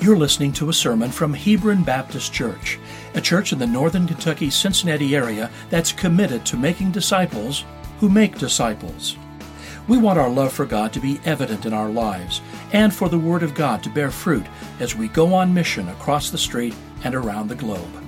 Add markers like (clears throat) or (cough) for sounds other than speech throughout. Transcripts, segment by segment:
You're listening to a sermon from Hebron Baptist Church, a church in the northern Kentucky Cincinnati area that's committed to making disciples who make disciples. We want our love for God to be evident in our lives and for the Word of God to bear fruit as we go on mission across the street and around the globe.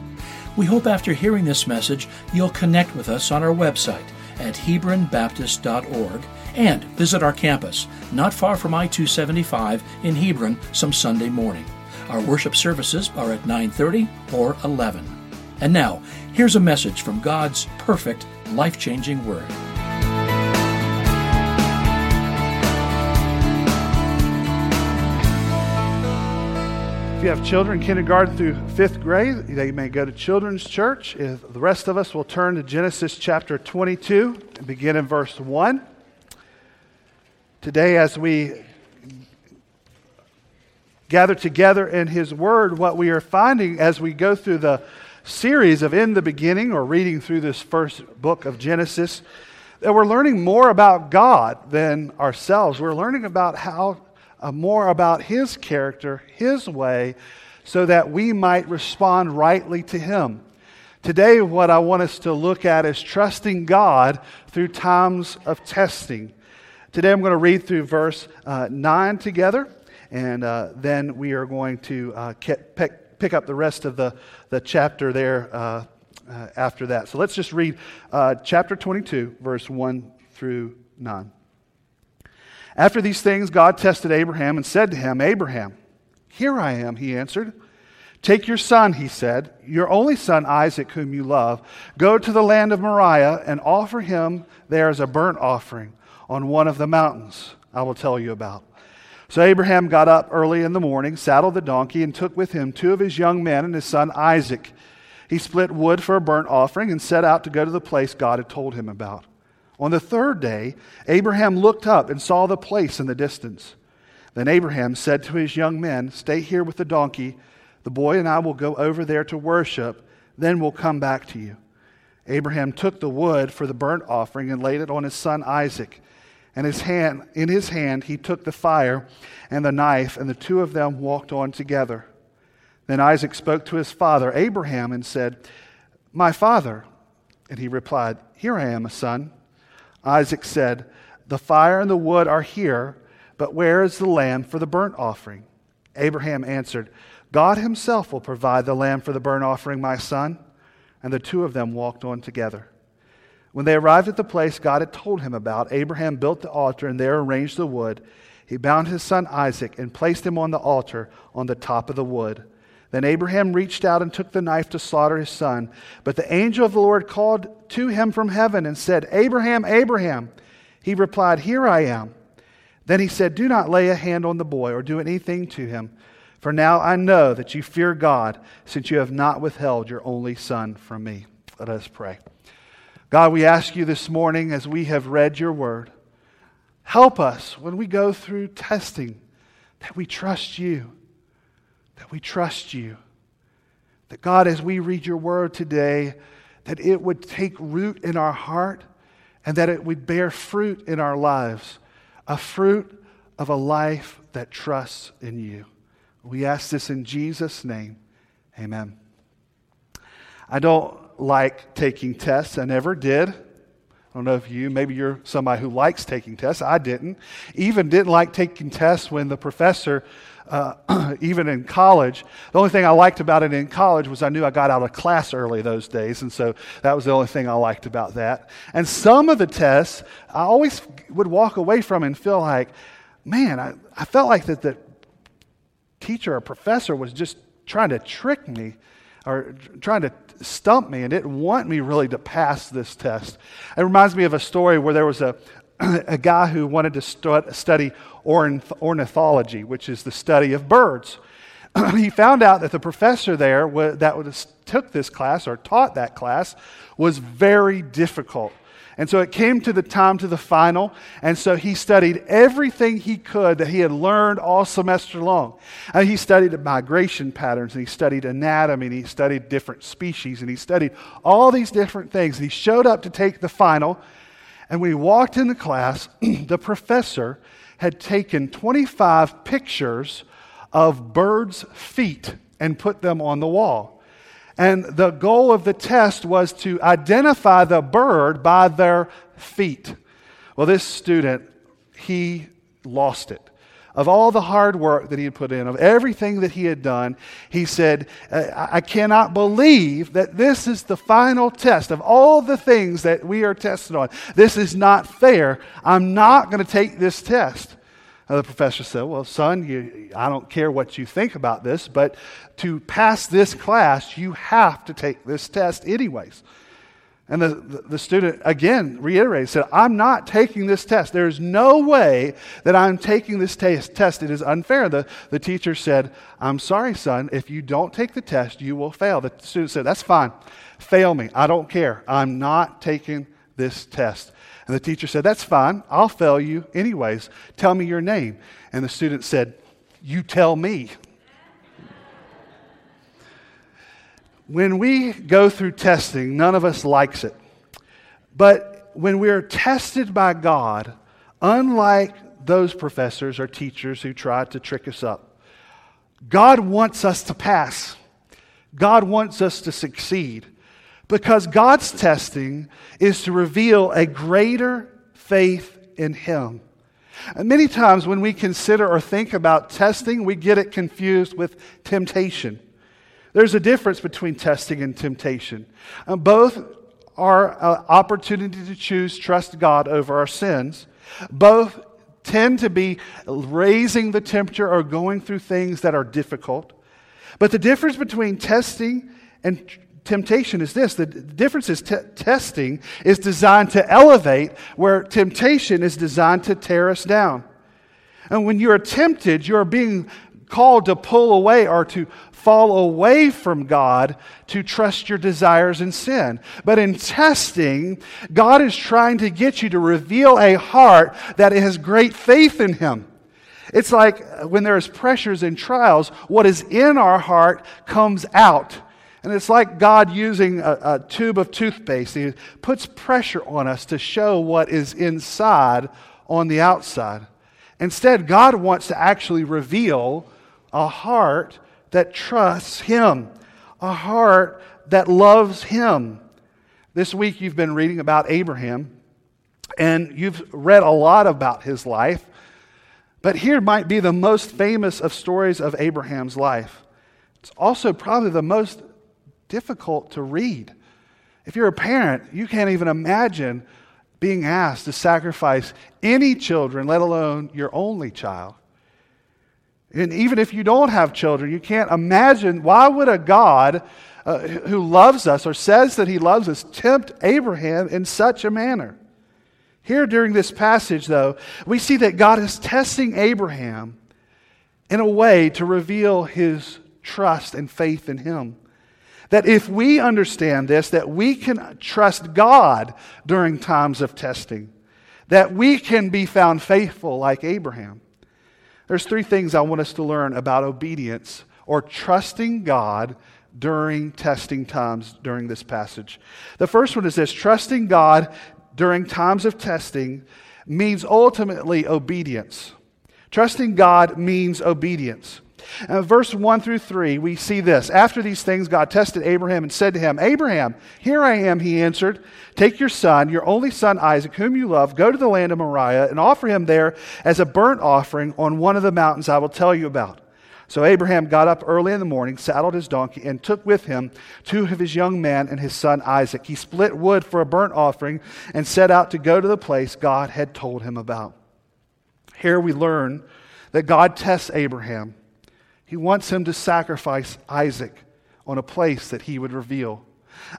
We hope after hearing this message, you'll connect with us on our website at HebronBaptist.org and visit our campus, not far from I 275 in Hebron, some Sunday morning. Our worship services are at 9:30 or 11. And now, here's a message from God's perfect, life-changing word. If you have children kindergarten through fifth grade, they may go to children's church. If the rest of us will turn to Genesis chapter 22 and begin in verse 1. Today, as we gather together in His Word, what we are finding as we go through the series of In the Beginning or reading through this first book of Genesis, that we're learning more about God than ourselves. We're learning about how uh, more about His character, His way, so that we might respond rightly to Him. Today, what I want us to look at is trusting God through times of testing. Today, I'm going to read through verse uh, 9 together, and uh, then we are going to uh, pick, up the rest of the, the chapter there uh, uh, after that. So let's just read chapter 22, verse 1 through 9. After these things, God tested Abraham and said to him, Abraham, here I am, he answered. Take your son, he said, your only son Isaac, whom you love. Go to the land of Moriah and offer him there as a burnt offering on one of the mountains I will tell you about. So Abraham got up early in the morning, saddled the donkey, and took with him two of his young men and his son Isaac. He split wood for a burnt offering and set out to go to the place God had told him about. On the third day, Abraham looked up and saw the place in the distance. Then Abraham said to his young men, Stay here with the donkey. The boy and I will go over there to worship, then we'll come back to you. Abraham took the wood for the burnt offering and laid it on his son Isaac. And his hand, in his hand he took the fire and the knife, and the two of them walked on together. Then Isaac spoke to his father Abraham and said, My father. And he replied, Here I am, son. Isaac said, The fire and the wood are here, but where is the lamb for the burnt offering? Abraham answered, God himself will provide the lamb for the burnt offering, my son. And the two of them walked on together. When they arrived at the place God had told him about, Abraham built the altar and there arranged the wood. He bound his son Isaac and placed him on the altar on the top of the wood. Then Abraham reached out and took the knife to slaughter his son. But the angel of the Lord called to him from heaven and said, Abraham, Abraham. He replied, Here I am. Then he said, Do not lay a hand on the boy or do anything to him. For now I know that you fear God, since you have not withheld your only son from me. Let us pray. God, we ask you this morning as we have read your word, help us when we go through testing that we trust you that we trust you. That God, as we read your word today, that it would take root in our heart and that it would bear fruit in our lives, a fruit of a life that trusts in you. We ask this in Jesus' name. Amen. I don't like taking tests. I never did. I don't know if you, maybe you're somebody who likes taking tests. I didn't. Even didn't like taking tests when the professor uh, (clears throat) even in college. The only thing I liked about it in college was I knew I got out of class early those days, and so that was the only thing I liked about that. And some of the tests, I always would walk away from and feel like, man, I, I felt like that the teacher or professor was just trying to trick me or trying to stump me and didn't want me really to pass this test. It reminds me of a story where there was a, (clears throat) a guy who wanted to study ornithology, which is the study of birds. (clears throat) he found out that the professor there that took this class or taught that class was very difficult. And so it came to the time to the final, and so he studied everything he could that he had learned all semester long. And he studied migration patterns, and he studied anatomy, and he studied different species, and he studied all these different things. And he showed up to take the final, and when he walked into class, (clears throat) the professor had taken 25 pictures of birds' feet and put them on the wall. And the goal of the test was to identify the bird by their feet. Well, this student, he lost it. Of all the hard work that he had put in, of everything that he had done, he said, uh, I cannot believe that this is the final test of all the things that we are tested on. This is not fair. I'm not going to take this test. Uh, the professor said, Well, son, you, I don't care what you think about this, but to pass this class, you have to take this test anyways. And the, the, student again reiterated, said, I'm not taking this test. There's no way that I'm taking this test. It is unfair. The, the teacher said, I'm sorry, son. If you don't take the test, you will fail. The student said, That's fine. Fail me. I don't care. I'm not taking this test. And the teacher said, That's fine. I'll fail you anyways. Tell me your name. And the student said, You tell me. when we go through testing, none of us likes it. But when we're tested by God, unlike those professors or teachers who try to trick us up, God wants us to pass. God wants us to succeed. Because God's testing is to reveal a greater faith in Him. And many times when we consider or think about testing, we get it confused with temptation. There's a difference between testing and temptation. Um, both are an opportunity to choose trust God over our sins. Both tend to be raising the temperature or going through things that are difficult. But the difference between testing and temptation is this the difference is t- testing is designed to elevate, where temptation is designed to tear us down. And when you are tempted, you are being called to pull away or to fall away from God to trust your desires and sin. But in testing, God is trying to get you to reveal a heart that has great faith in Him. It's like when there's pressures and trials, what is in our heart comes out. And it's like God using a, a, tube of toothpaste. He puts pressure on us to show what is inside on the outside. Instead, God wants to actually reveal a heart that trusts Him, a heart that loves Him. This week you've been reading about Abraham, and you've read a lot about his life. But here might be the most famous of stories of Abraham's life. It's also probably the most difficult to read. If you're a parent, you can't even imagine being asked to sacrifice any children, let alone your only child. And even if you don't have children, you can't imagine why would a God uh, who loves us or says that he loves us tempt Abraham in such a manner? Here during this passage, though, we see that God is testing Abraham in a way to reveal his trust and faith in him. That if we understand this, that we can trust God during times of testing, that we can be found faithful like Abraham. There's three things I want us to learn about obedience or trusting God during testing times during this passage. The first one is this trusting God during times of testing means ultimately obedience. Trusting God means obedience. Uh, verse 1 through 3, we see this. After these things, God tested Abraham and said to him, Abraham, here I am, he answered. Take your son, your only son Isaac, whom you love, go to the land of Moriah and offer him there as a burnt offering on one of the mountains I will tell you about. So Abraham got up early in the morning, saddled his donkey, and took with him two of his young men and his son Isaac. He split wood for a burnt offering and set out to go to the place God had told him about. Here we learn that God tests Abraham he wants him to sacrifice Isaac on a place that he would reveal.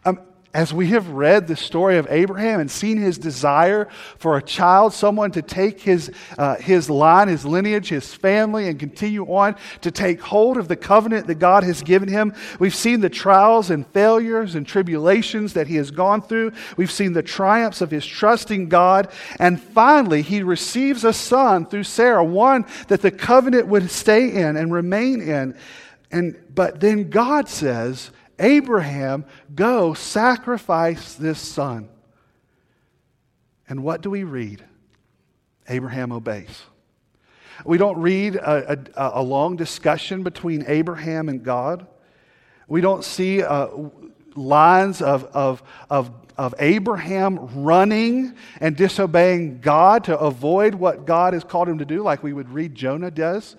Um, as we have read the story of Abraham and seen his desire for a child, someone to take his, uh, his line, his lineage, his family, and continue on to take hold of the covenant that God has given him, we've seen the trials and failures and tribulations that he has gone through. We've seen the triumphs of his trusting God. And finally, he receives a son through Sarah, one that the covenant would stay in and remain in. And, but then God says, Abraham, go sacrifice this son. And what do we read? Abraham obeys. We don't read a, a, a long discussion between Abraham and God. We don't see uh, lines of, of, of, of Abraham running and disobeying God to avoid what God has called him to do, like we would read Jonah does.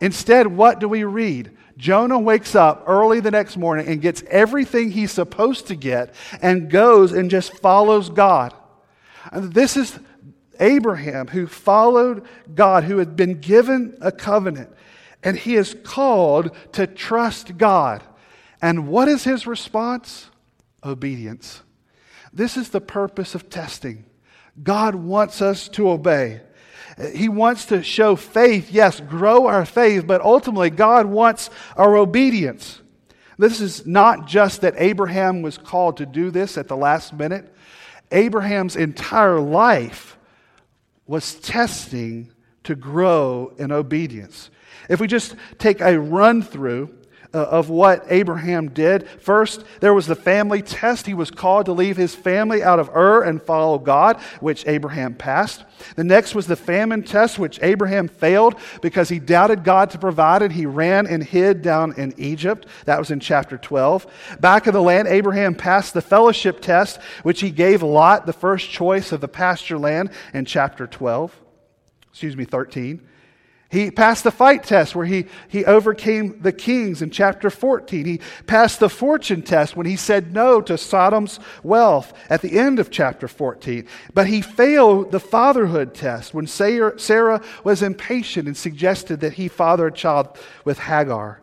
Instead, what do we read? Jonah wakes up early the next morning and gets everything he's supposed to get and goes and just follows God. And this is Abraham who followed God, who had been given a covenant, and he is called to trust God. And what is his response? Obedience. This is the purpose of testing. God wants us to obey. He wants to show faith, yes, grow our faith, but ultimately, God wants our obedience. This is not just that Abraham was called to do this at the last minute. Abraham's entire life was testing to grow in obedience. If we just take a run through Uh, of what Abraham did. First, there was the family test. He was called to leave his family out of Ur and follow God, which Abraham passed. The next was the famine test, which Abraham failed because he doubted God to provide and he ran and hid down in Egypt. That was in chapter 12. Back in the land, Abraham passed the fellowship test, which he gave Lot the first choice of the pasture land in chapter 12. Excuse me, 13. He passed the fight test where he, he overcame the kings in chapter 14. He passed the fortune test when he said no to Sodom's wealth at the end of chapter 14. But he failed the fatherhood test when Sarah was impatient and suggested that he father a child with Hagar.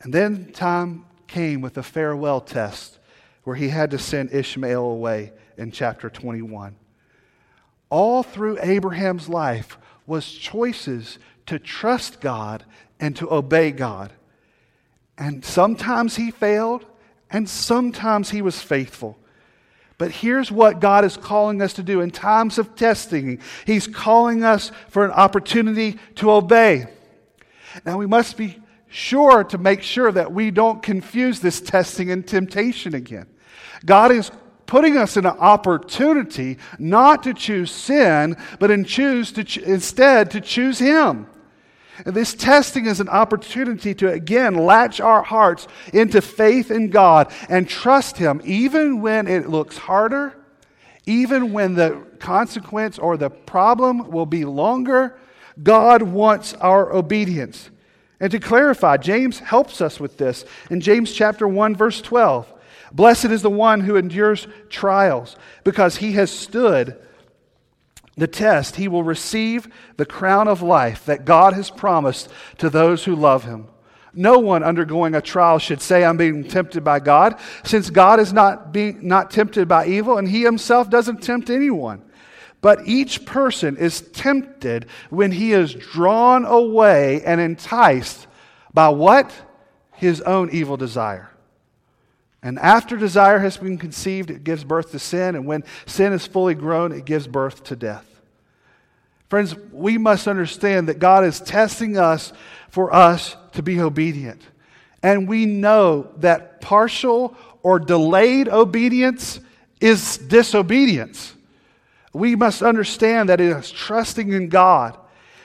And then time came with the farewell test where he had to send Ishmael away in chapter 21. All through Abraham's life, was choices to trust God and to obey God. And sometimes he failed, and sometimes he was faithful. But here's what God is calling us to do in times of testing He's calling us for an opportunity to obey. Now, we must be sure to make sure that we don't confuse this testing and temptation again. God is putting us in an opportunity not to choose sin, but in choose to ch- instead to choose Him. And this testing is an opportunity to again latch our hearts into faith in God and trust Him, even when it looks harder, even when the consequence or the problem will be longer. God wants our obedience. And to clarify, James helps us with this in James chapter 1 verse 12. Blessed is the one who endures trials, because he has stood the test. He will receive the crown of life that God has promised to those who love him. No one undergoing a trial should say, I'm being tempted by God, since God is not, being, not tempted by evil, and he himself doesn't tempt anyone. But each person is tempted when he is drawn away and enticed by what? His own evil desire. And after desire has been conceived, it gives birth to sin. And when sin is fully grown, it gives birth to death. Friends, we must understand that God is testing us for us to be obedient. And we know that partial or delayed obedience is disobedience. We must understand that it is trusting in God.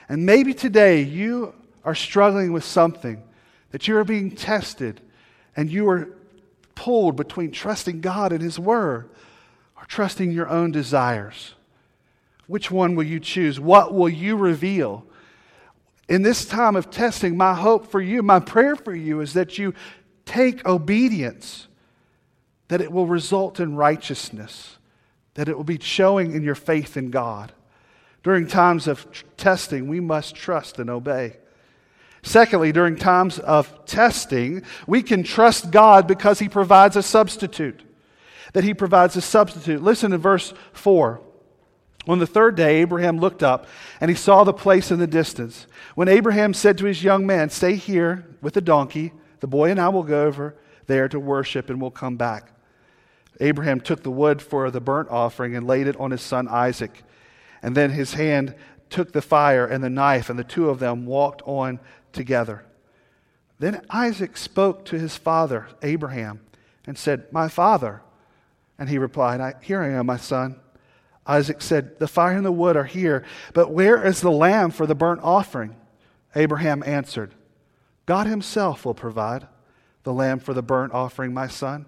And maybe today you are struggling with something, that you are being tested, and you are pulled between trusting God and His Word or trusting your own desires. Which one will you choose? What will you reveal? In this time of testing, my hope for you, my prayer for you is that you take obedience, that it will result in righteousness, that it will be showing in your faith in God. During times of testing, we must trust and obey. Secondly, during times of testing, we can trust God because He provides a substitute. That He provides a substitute. Listen to verse 4. On the third day, Abraham looked up and he saw the place in the distance. When Abraham said to his young man, Stay here with the donkey, the boy and I will go over there to worship and we'll come back. Abraham took the wood for the burnt offering and laid it on his son Isaac. And then his hand took the fire and the knife, and the two of them walked on together. Then Isaac spoke to his father, Abraham, and said, My father. And he replied, Here I am, my son. Isaac said, The fire and the wood are here, but where is the lamb for the burnt offering? Abraham answered, God himself will provide the lamb for the burnt offering, my son.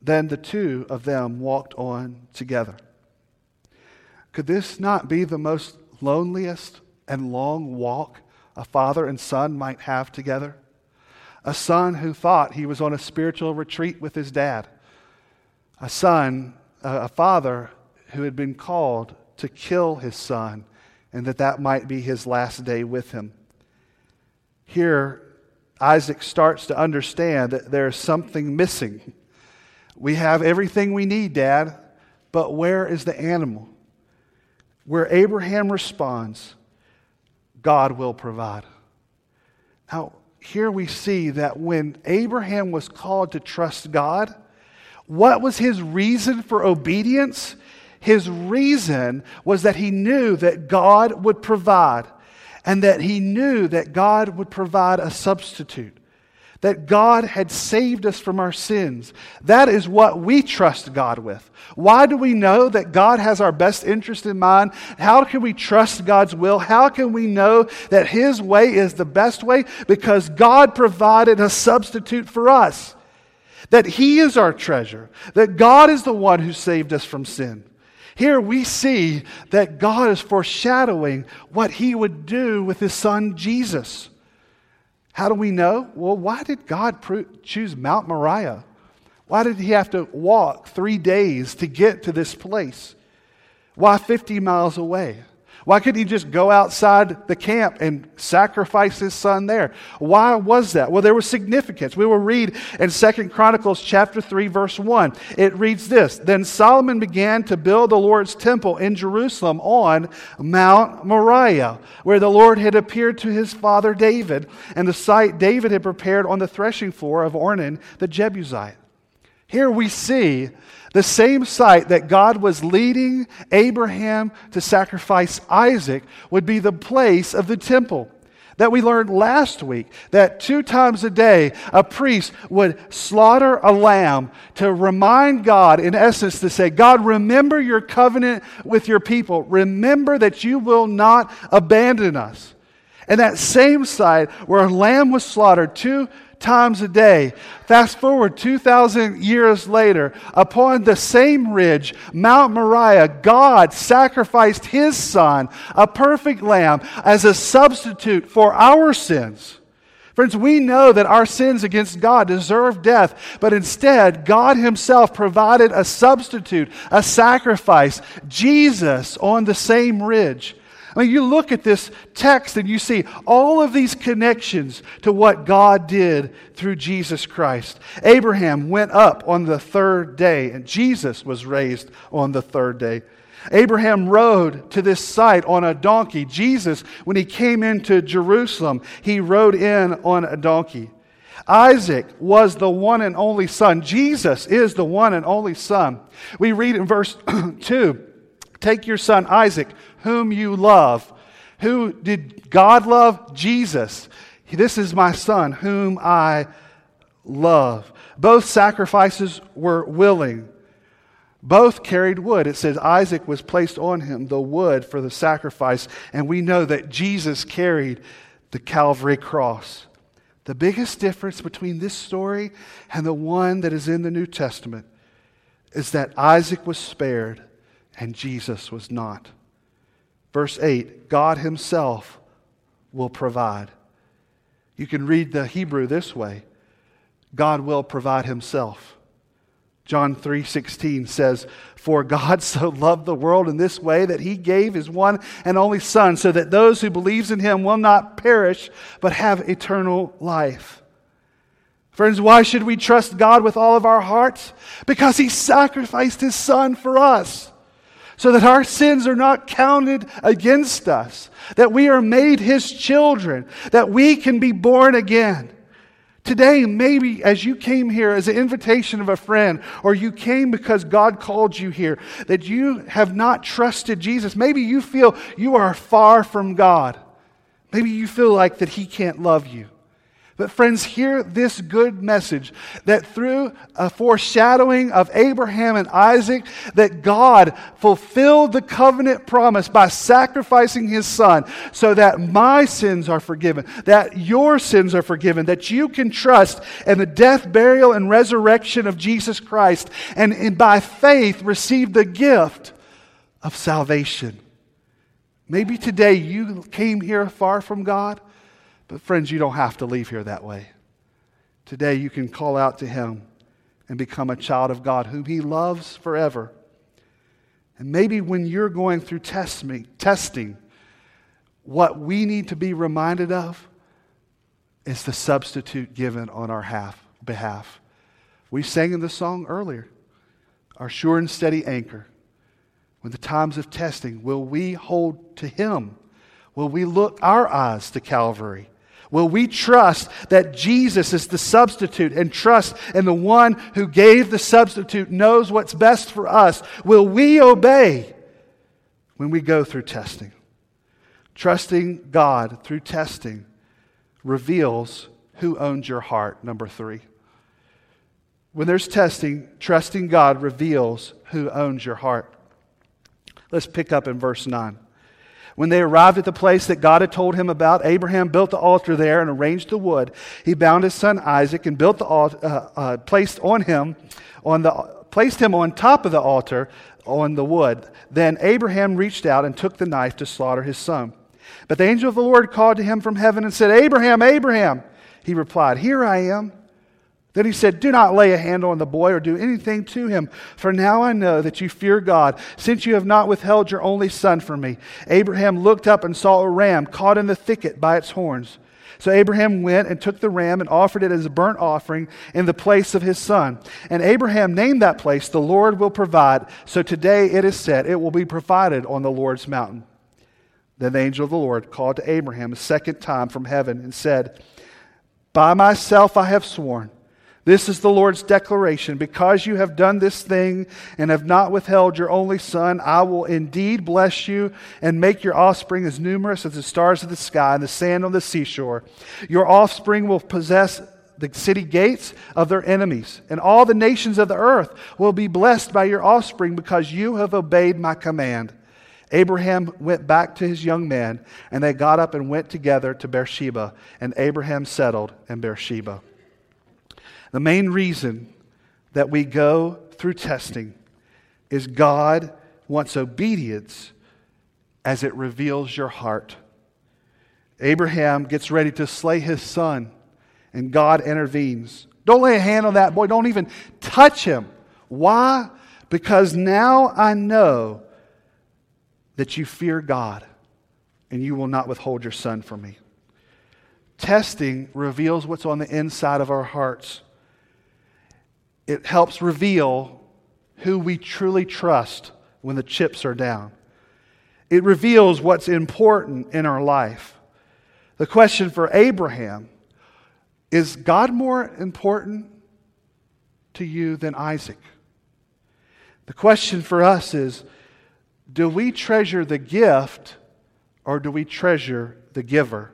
Then the two of them walked on together. Could this not be the most loneliest and long walk a father and son might have together? A son who thought he was on a spiritual retreat with his dad. A son, a father who had been called to kill his son and that that might be his last day with him. Here, Isaac starts to understand that there's something missing. We have everything we need, Dad, but where is the animal? Where Abraham responds, God will provide. Now, here we see that when Abraham was called to trust God, what was his reason for obedience? His reason was that he knew that God would provide and that he knew that God would provide a substitute, that God had saved us from our sins. That is what we trust God with. Why do we know that God has our best interest in mind? How can we trust God's will? How can we know that His way is the best way? Because God provided a substitute for us. That He is our treasure. That God is the one who saved us from sin. Here we see that God is foreshadowing what he would do with his son Jesus. How do we know? Well, why did God choose Mount Moriah? Why did he have to walk three days to get to this place? Why 50 miles away? Why couldn't he just go outside the camp and sacrifice his son there? Why was that? Well, there was significance. We will read in Second Chronicles chapter 3 verse 1. It reads this, Then Solomon began to build the Lord's temple in Jerusalem on Mount Moriah, where the Lord had appeared to his father David, and the site David had prepared on the threshing floor of Ornan the Jebusite. Here we see the same site that God was leading Abraham to sacrifice Isaac would be the place of the temple. That we learned last week that two times a day a priest would slaughter a lamb to remind God, in essence, to say, God, remember your covenant with your people. Remember that you will not abandon us. And that same site where a lamb was slaughtered two times a day. Fast forward 2,000 years later, upon the same ridge, Mount Moriah, God sacrificed his son, a perfect lamb, as a substitute for our sins. Friends, we know that our sins against God deserve death, but instead, God Himself provided a substitute, a sacrifice, Jesus on the same ridge. I mean, you look at this text and you see all of these connections to what God did through Jesus Christ. Abraham went up on the third day, and Jesus was raised on the third day. Abraham rode to this site on a donkey. Jesus, when he came into Jerusalem, he rode in on a donkey. Isaac was the one and only son. Jesus is the one and only son. We read in verse (clears throat) 2 Take your son Isaac whom you love. Who did God love? Jesus. This is my son, whom I love. Both sacrifices were willing. Both carried wood. It says Isaac was placed on him the wood for the sacrifice, and we know that Jesus carried the Calvary cross. The biggest difference between this story and the one that is in the New Testament is that Isaac was spared and Jesus was not. Verse 8 God Himself will provide. You can read the Hebrew this way God will provide Himself. John 3:16 says, "For God (laughs) so loved the world in this way that he gave his one and only son so that those who believes in him will not perish but have eternal life." Friends, why should we trust God with all of our hearts? Because he sacrificed his son for us so that our sins are not counted against us, that we are made His children, that we can be born again. Today, maybe as you came here as an invitation of a friend, or you came because God called you here, that you have not trusted Jesus. Maybe you feel you are far from God. Maybe you feel like that He can't love you. But, friends, hear this good message that through a foreshadowing of Abraham and Isaac, that God fulfilled the covenant promise by sacrificing his son so that my sins are forgiven, that your sins are forgiven, that you can trust in the death, burial, and resurrection of Jesus Christ, and, and by faith receive the gift of salvation. Maybe today you came here far from God. But, friends, you don't have to leave here that way. Today, you can call out to Him and become a child of God whom He loves forever. And maybe when you're going through test me, testing, what we need to be reminded of is the substitute given on our half, behalf. We sang in the song earlier, our sure and steady anchor. When the times of testing, will we hold to Him? Will we look our eyes to Calvary? Will we trust that Jesus is the substitute and trust in the one who gave the substitute knows what's best for us? Will we obey when we go through testing? Trusting God through testing reveals who owns your heart, number three. When there's testing, trusting God reveals who owns your heart. Let's pick up in verse 9. When they arrived at the place that God had told him about, Abraham built the altar there and arranged the wood. He bound his son Isaac and built the altar, uh, uh, placed on him on the placed him on top of the altar on the wood. Then Abraham reached out and took the knife to slaughter his son. But the angel of the Lord called to him from heaven and said, Abraham, Abraham. He replied, Here I am. Then he said, Do not lay a hand on the boy or do anything to him, for now I know that you fear God, since you have not withheld your only son from me. Abraham looked up and saw a ram caught in the thicket by its horns. So Abraham went and took the ram and offered it as a burnt offering in the place of his son. And Abraham named that place, The Lord will provide. So today it is said, It will be provided on the Lord's mountain. Then the angel of the Lord called to Abraham a second time from heaven and said, By myself I have sworn this is the Lord's declaration. Because you have done this thing and have not withheld your only son, I will indeed bless you and make your offspring as numerous as the stars of the sky and the sand on the seashore. Your offspring will possess the city gates of their enemies, and all the nations of the earth will be blessed by your offspring because you have obeyed my command. Abraham went back to his young men, and they got up and went together to Beersheba, and Abraham settled in Beersheba. The main reason that we go through testing is God wants obedience as it reveals your heart. Abraham gets ready to slay his son, and God intervenes. Don't lay a hand on that boy, don't even touch him. Why? Because now I know that you fear God and you will not withhold your son from me. Testing reveals what's on the inside of our hearts it helps reveal who we truly trust when the chips are down. It reveals what's important in our life. The question for Abraham is God more important to you than Isaac? The question for us is do we treasure the gift or do we treasure the giver?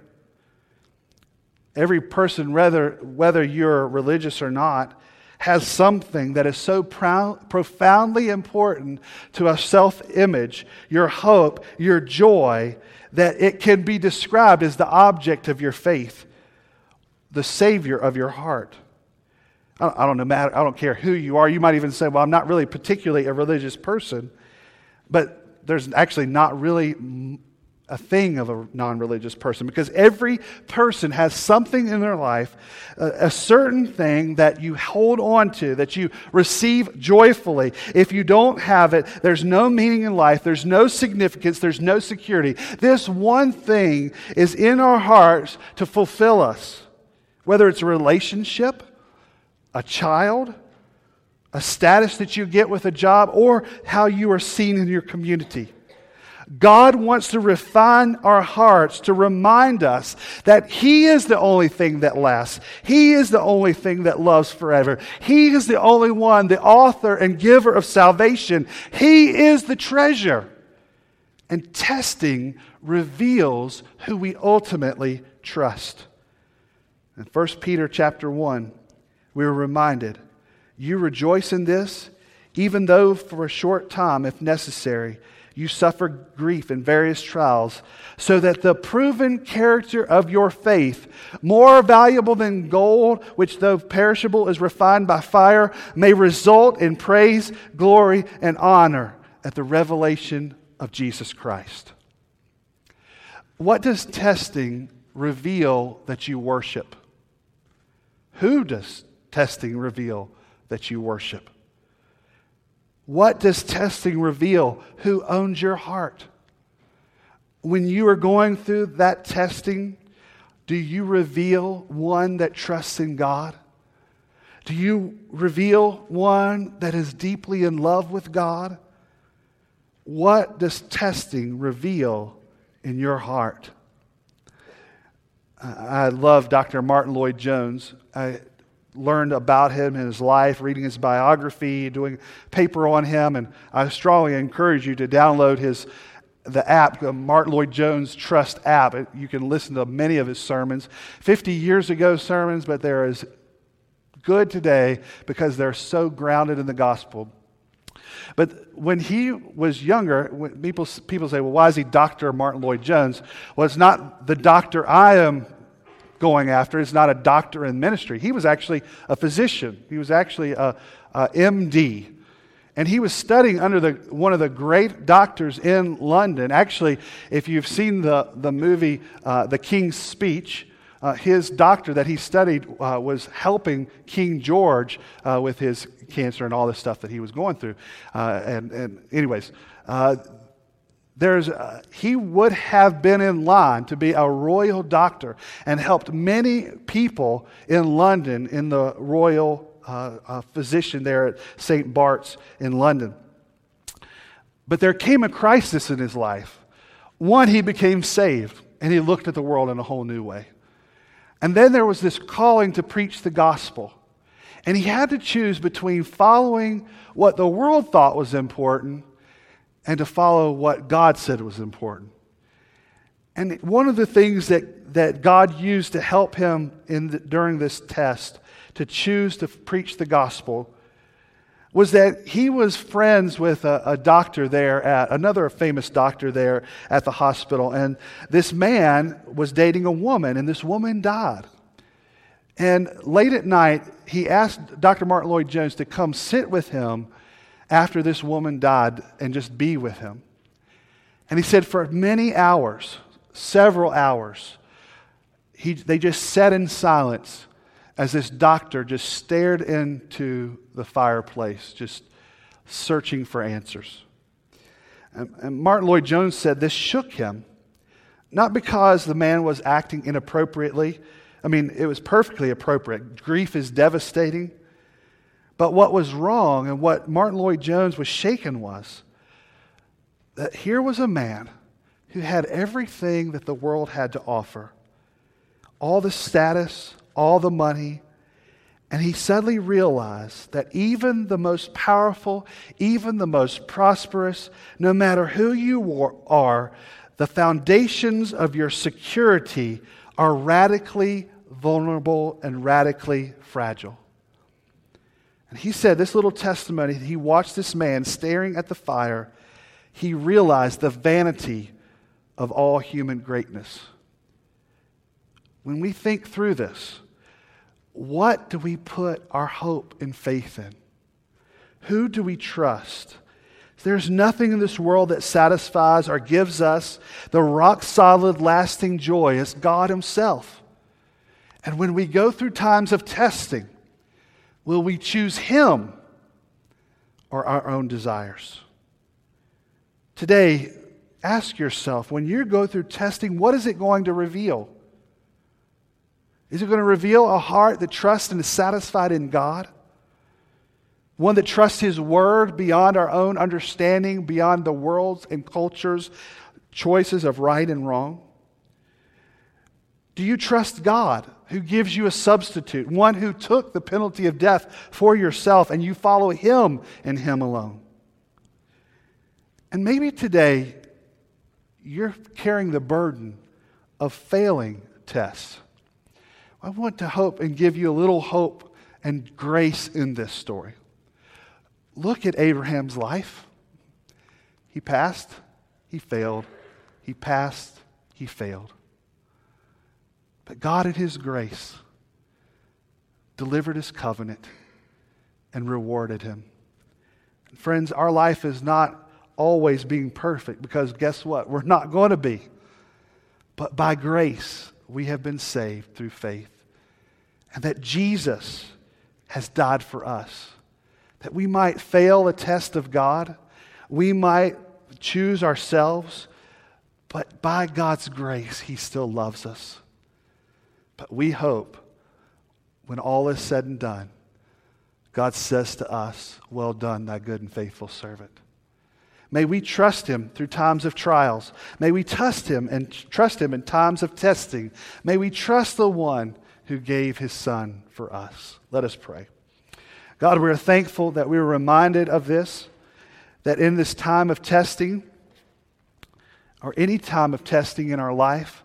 Every person, whether, whether you're religious or not, has something that is so profoundly important to a self image, your hope, your joy, that it can be described as the object of your faith, the Savior of your heart. I don't, know, I don't care who you are. You might even say, well, I'm not really particularly a religious person, but there's actually not really a thing of a non religious person because every person has something in their life, a, a, certain thing that you hold on to, that you receive joyfully. If you don't have it, there's no meaning in life, there's no significance, there's no security. This one thing is in our hearts to fulfill us, whether it's a relationship, a child, a status that you get with a job, or how you are seen in your community. God wants to refine our hearts to remind us that He is the only thing that lasts. He is the only thing that loves forever. He is the only one, the author and giver of salvation. He is the treasure. And testing reveals who we ultimately trust. In 1 Peter chapter 1, we were reminded, You rejoice in this, even though for a short time, if necessary, you suffer grief in various trials, so that the proven character of your faith, more valuable than gold, which though perishable is refined by fire, may result in praise, glory, and honor at the revelation of Jesus Christ. What does testing reveal that you worship? Who does testing reveal that you worship? What does testing reveal? Who owns your heart? When you are going through that testing, do you reveal one that trusts in God? Do you reveal one that is deeply in love with God? What does testing reveal in your heart? I love Dr. Martyn Lloyd-Jones. I learned about him and his life, reading his biography, doing paper on him, and I strongly encourage you to download his the app, the Martyn Lloyd-Jones Trust app. You can listen to many of his sermons, 50 years ago sermons, but they're as good today because they're so grounded in the gospel. But when he was younger, people, people say, well, why is he Dr. Martyn Lloyd-Jones? Well, it's not the doctor I am going after is not a doctor in ministry. He was actually a physician, he was actually a, a MD. And he was studying under the, one of the great doctors in London. Actually, if you've seen the, the movie uh, The King's Speech, uh, his doctor that he studied uh, was helping King George uh, with his cancer and all the stuff that he was going through. Uh, and, and, anyways, uh, there's, uh, he would have been in line to be a royal doctor and helped many people in London in the royal uh, uh, physician there at St. Bart's in London. But there came a crisis in his life. One, he became saved and he looked at the world in a whole new way. And then there was this calling to preach the gospel. And he had to choose between following what the world thought was important and to follow what God said was important. And one of the things that, that God used to help him in the, during this test to choose to preach the gospel was that he was friends with a, a, doctor there at another famous doctor there at the hospital. And this man was dating a woman, and this woman died. And late at night, he asked Dr. Martyn Lloyd-Jones to come sit with him after this woman died and just be with him. And he said, for many hours, several hours, he, they just sat in silence as this doctor just stared into the fireplace, just searching for answers. And, and Martyn Lloyd-Jones said this shook him, not because the man was acting inappropriately. I mean, it was perfectly appropriate. Grief is devastating. But what was wrong and what Martyn Lloyd-Jones was shaken was that here was a man who had everything that the world had to offer all the status, all the money. And he suddenly realized that even the most powerful, even the most prosperous, no matter who you are, the foundations of your security are radically vulnerable and radically fragile. And he said, this little testimony, he watched this man staring at the fire. He realized the vanity of all human greatness. When we think through this, what do we put our hope and faith in? Who do we trust? There's nothing in this world that satisfies or gives us the rock solid, lasting joy as God Himself. And when we go through times of testing, Will we choose Him or our own desires? Today, ask yourself when you go through testing, what is it going to reveal? Is it going to reveal a heart that trusts and is satisfied in God? One that trusts His Word beyond our own understanding, beyond the world's and culture's choices of right and wrong? Do you trust God who gives you a substitute, one who took the penalty of death for yourself, and you follow him and him alone? And maybe today you're carrying the burden of failing tests. I want to hope and give you a little hope and grace in this story. Look at Abraham's life. He passed, he failed, he passed, he failed. But God, in His grace, delivered His covenant and rewarded him. Friends, our life is not always being perfect because guess what? We're not going to be. But by grace, we have been saved through faith. And that Jesus has died for us. That we might fail the test of God, we might choose ourselves, but by God's grace, He still loves us. But we hope when all is said and done, God says to us, Well done, thy good and faithful servant. May we trust him through times of trials. May we trust him and trust him in times of testing. May we trust the one who gave his son for us. Let us pray. God, we are thankful that we are reminded of this, that in this time of testing, or any time of testing in our life,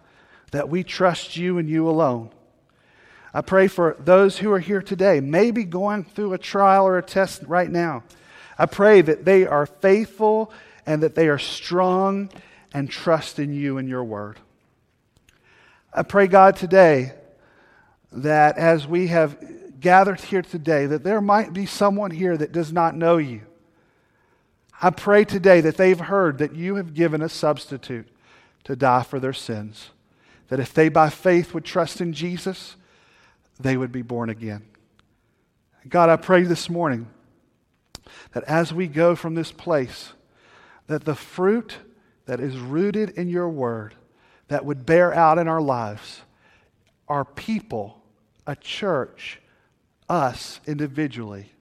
that we trust you and you alone. I pray for those who are here today, maybe going through a trial or a test right now. I pray that they are faithful and that they are strong and trust in you and your word. I pray, God, today that as we have gathered here today, that there might be someone here that does not know you. I pray today that they've heard that you have given a substitute to die for their sins. That if they by faith would trust in Jesus, they would be born again. God, I pray this morning that as we go from this place, that the fruit that is rooted in your word that would bear out in our lives are people, a church, us individually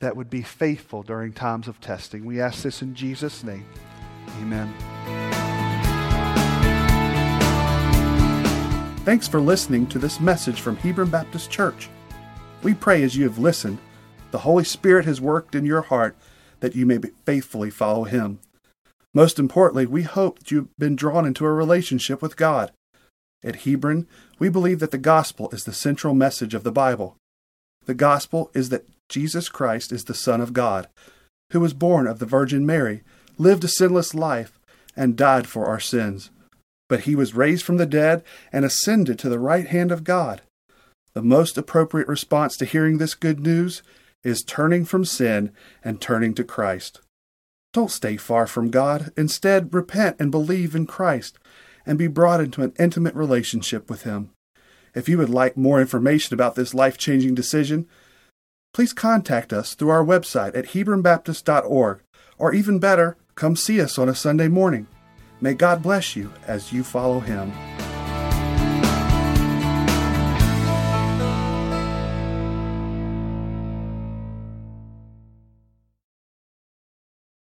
that would be faithful during times of testing. We ask this in Jesus' name. Amen. Thanks for listening to this message from Hebron Baptist Church. We pray as you have listened, the Holy Spirit has worked in your heart that you may faithfully follow Him. Most importantly, we hope that you've been drawn into a relationship with God. At Hebron, we believe that the gospel is the central message of the Bible. The gospel is that Jesus Christ is the Son of God, who was born of the Virgin Mary, lived a sinless life, and died for our sins but he was raised from the dead and ascended to the right hand of God. The most appropriate response to hearing this good news is turning from sin and turning to Christ. Don't stay far from God. Instead, repent and believe in Christ and be brought into an intimate relationship with Him. If you would like more information about this life changing decision, please contact us through our website at HebronBaptist.org, or even better, come see us on a Sunday morning. May God bless you as you follow him.